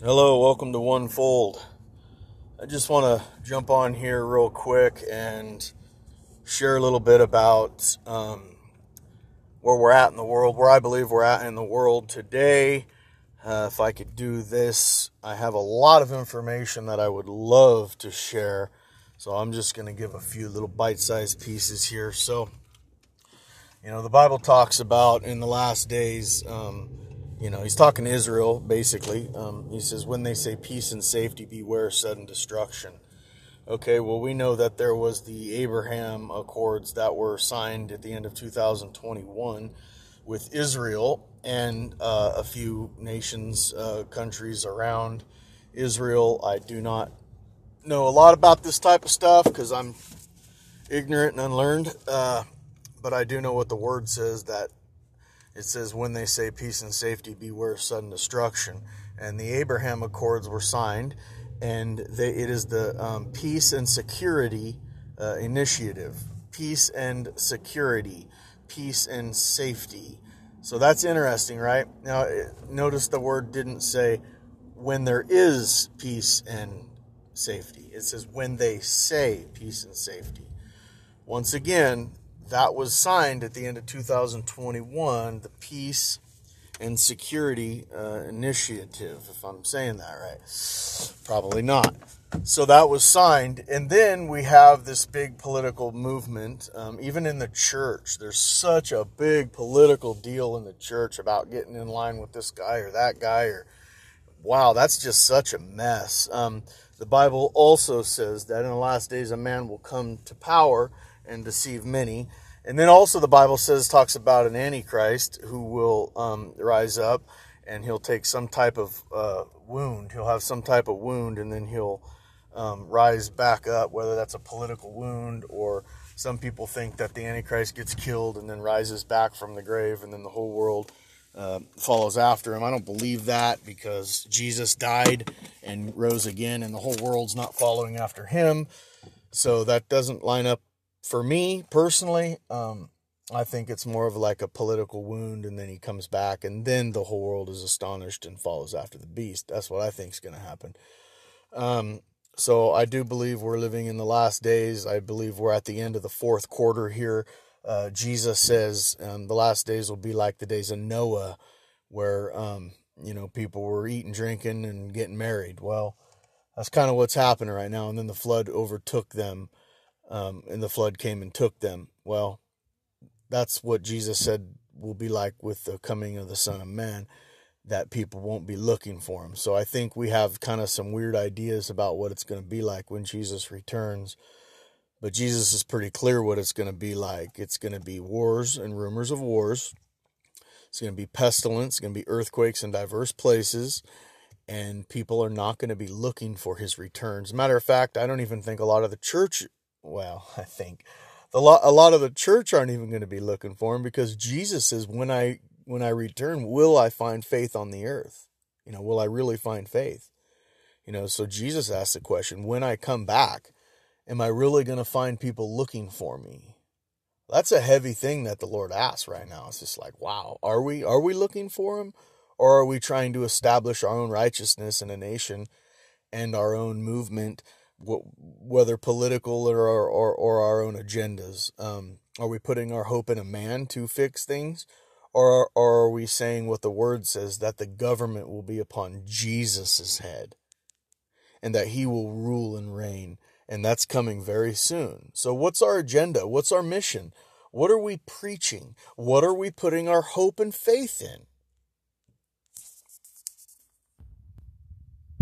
Hello, welcome to One Fold. I just want to jump on here real quick and share a little bit about um, where we're at in the world, where I believe we're at in the world today. Uh, if I could do this, I have a lot of information that I would love to share. So I'm just going to give a few little bite sized pieces here. So, you know, the Bible talks about in the last days. Um, you know, he's talking to Israel basically. Um, he says, when they say peace and safety, beware sudden destruction. Okay, well, we know that there was the Abraham Accords that were signed at the end of 2021 with Israel and uh, a few nations, uh, countries around Israel. I do not know a lot about this type of stuff because I'm ignorant and unlearned, uh, but I do know what the word says that it says, when they say peace and safety, beware of sudden destruction. And the Abraham Accords were signed, and they, it is the um, Peace and Security uh, Initiative. Peace and security, peace and safety. So that's interesting, right? Now, notice the word didn't say when there is peace and safety. It says when they say peace and safety. Once again, that was signed at the end of 2021, the Peace and Security uh, Initiative, if I'm saying that right. Probably not. So that was signed. And then we have this big political movement, um, even in the church. There's such a big political deal in the church about getting in line with this guy or that guy. Or wow, that's just such a mess. Um, the Bible also says that in the last days a man will come to power and deceive many. And then also the Bible says talks about an antichrist who will um, rise up, and he'll take some type of uh, wound. He'll have some type of wound, and then he'll um, rise back up. Whether that's a political wound or some people think that the antichrist gets killed and then rises back from the grave, and then the whole world. Uh, follows after him. I don't believe that because Jesus died and rose again, and the whole world's not following after him. So that doesn't line up for me personally, um, I think it's more of like a political wound, and then he comes back, and then the whole world is astonished and follows after the beast. That's what I think is going to happen. Um, so I do believe we're living in the last days. I believe we're at the end of the fourth quarter here. Uh, Jesus says um, the last days will be like the days of Noah, where um, you know people were eating, drinking, and getting married. Well, that's kind of what's happening right now. And then the flood overtook them um, and the flood came and took them. Well, that's what Jesus said will be like with the coming of the Son of Man, that people won't be looking for him. So I think we have kind of some weird ideas about what it's going to be like when Jesus returns. But Jesus is pretty clear what it's going to be like. It's going to be wars and rumors of wars. It's going to be pestilence. It's going to be earthquakes in diverse places. And people are not going to be looking for his return. As a matter of fact, I don't even think a lot of the church well, I think the lot a lot of the church aren't even going to be looking for him because Jesus says, "When I when I return, will I find faith on the earth? You know, will I really find faith? You know." So Jesus asked the question, "When I come back, am I really going to find people looking for me?" That's a heavy thing that the Lord asks right now. It's just like, wow, are we are we looking for him, or are we trying to establish our own righteousness in a nation and our own movement? Whether political or, or, or our own agendas. Um, are we putting our hope in a man to fix things? Or, or are we saying what the word says that the government will be upon Jesus' head and that he will rule and reign? And that's coming very soon. So, what's our agenda? What's our mission? What are we preaching? What are we putting our hope and faith in?